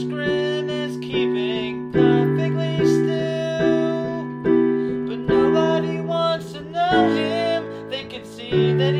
his grin is keeping perfectly still. But nobody wants to know him, they can see that